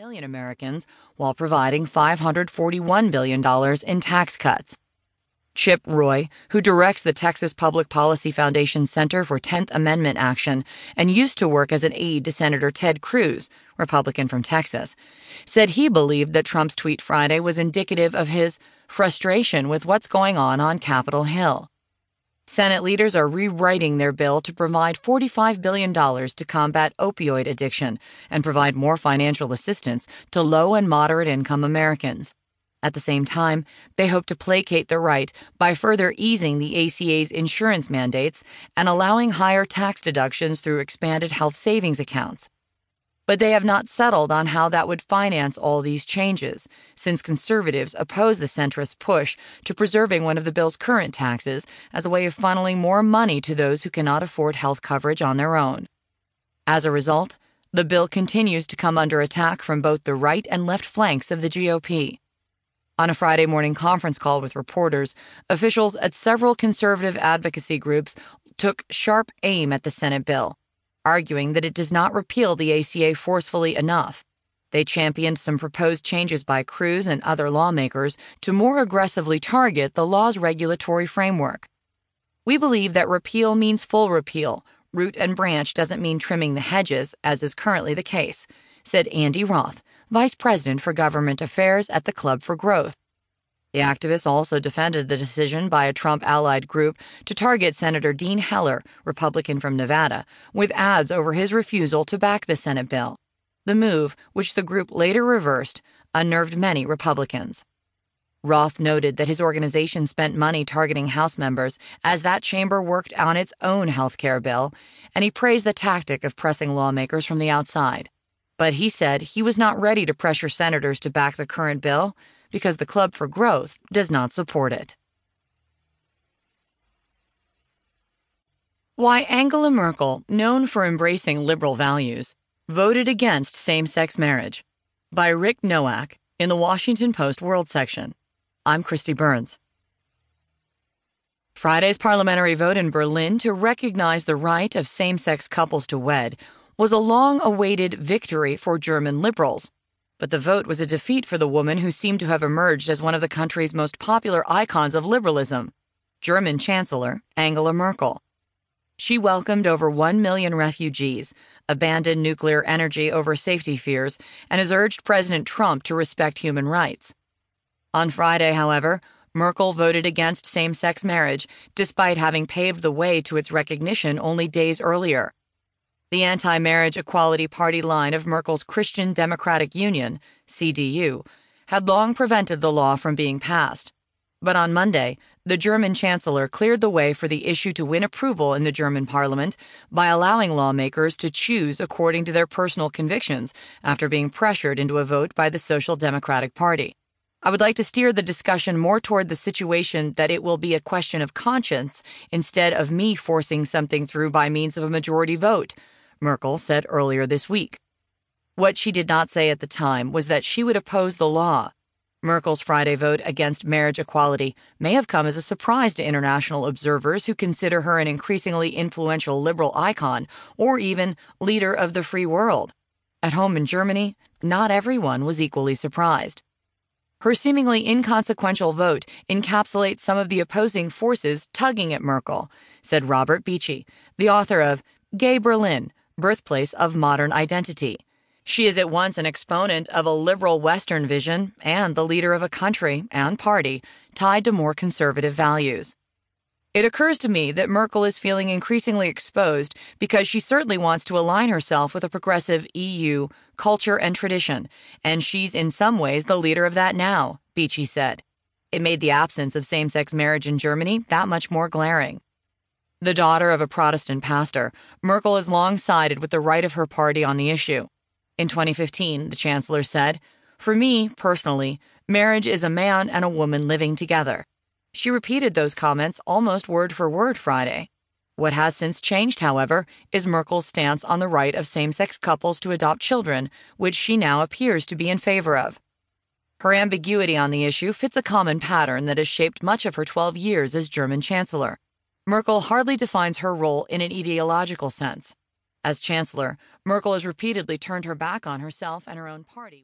million Americans while providing $541 billion in tax cuts. Chip Roy, who directs the Texas Public Policy Foundation Center for 10th Amendment Action and used to work as an aide to Senator Ted Cruz, Republican from Texas, said he believed that Trump's tweet Friday was indicative of his frustration with what's going on on Capitol Hill. Senate leaders are rewriting their bill to provide $45 billion to combat opioid addiction and provide more financial assistance to low and moderate income Americans. At the same time, they hope to placate the right by further easing the ACA's insurance mandates and allowing higher tax deductions through expanded health savings accounts but they have not settled on how that would finance all these changes, since conservatives oppose the centrist push to preserving one of the bill's current taxes as a way of funneling more money to those who cannot afford health coverage on their own. As a result, the bill continues to come under attack from both the right and left flanks of the GOP. On a Friday morning conference call with reporters, officials at several conservative advocacy groups took sharp aim at the Senate bill arguing that it does not repeal the ACA forcefully enough. They championed some proposed changes by Cruz and other lawmakers to more aggressively target the law's regulatory framework. We believe that repeal means full repeal. Root and branch doesn't mean trimming the hedges, as is currently the case, said Andy Roth, Vice President for Government Affairs at the Club for Growth. The activists also defended the decision by a Trump allied group to target Senator Dean Heller, Republican from Nevada, with ads over his refusal to back the Senate bill. The move, which the group later reversed, unnerved many Republicans. Roth noted that his organization spent money targeting House members as that chamber worked on its own health care bill, and he praised the tactic of pressing lawmakers from the outside. But he said he was not ready to pressure senators to back the current bill because the Club for Growth does not support it. Why Angela Merkel, known for embracing liberal values, voted against same sex marriage by Rick Noack in the Washington Post World section. I'm Christy Burns. Friday's parliamentary vote in Berlin to recognize the right of same sex couples to wed was a long awaited victory for German liberals but the vote was a defeat for the woman who seemed to have emerged as one of the country's most popular icons of liberalism German Chancellor Angela Merkel. She welcomed over 1 million refugees, abandoned nuclear energy over safety fears, and has urged President Trump to respect human rights. On Friday, however, Merkel voted against same sex marriage, despite having paved the way to its recognition only days earlier. The anti marriage equality party line of Merkel's Christian Democratic Union, CDU, had long prevented the law from being passed. But on Monday, the German chancellor cleared the way for the issue to win approval in the German parliament by allowing lawmakers to choose according to their personal convictions after being pressured into a vote by the Social Democratic Party. I would like to steer the discussion more toward the situation that it will be a question of conscience instead of me forcing something through by means of a majority vote, Merkel said earlier this week. What she did not say at the time was that she would oppose the law. Merkel's Friday vote against marriage equality may have come as a surprise to international observers who consider her an increasingly influential liberal icon or even leader of the free world. At home in Germany, not everyone was equally surprised. Her seemingly inconsequential vote encapsulates some of the opposing forces tugging at Merkel, said Robert Beachy, the author of Gay Berlin birthplace of modern identity. She is at once an exponent of a liberal Western vision and the leader of a country and party tied to more conservative values. It occurs to me that Merkel is feeling increasingly exposed because she certainly wants to align herself with a progressive EU culture and tradition, and she's in some ways the leader of that now, Beachy said. It made the absence of same sex marriage in Germany that much more glaring. The daughter of a Protestant pastor, Merkel has long sided with the right of her party on the issue. In 2015, the chancellor said, For me, personally, marriage is a man and a woman living together. She repeated those comments almost word for word Friday. What has since changed, however, is Merkel's stance on the right of same sex couples to adopt children, which she now appears to be in favor of. Her ambiguity on the issue fits a common pattern that has shaped much of her 12 years as German chancellor. Merkel hardly defines her role in an ideological sense. As chancellor, Merkel has repeatedly turned her back on herself and her own party.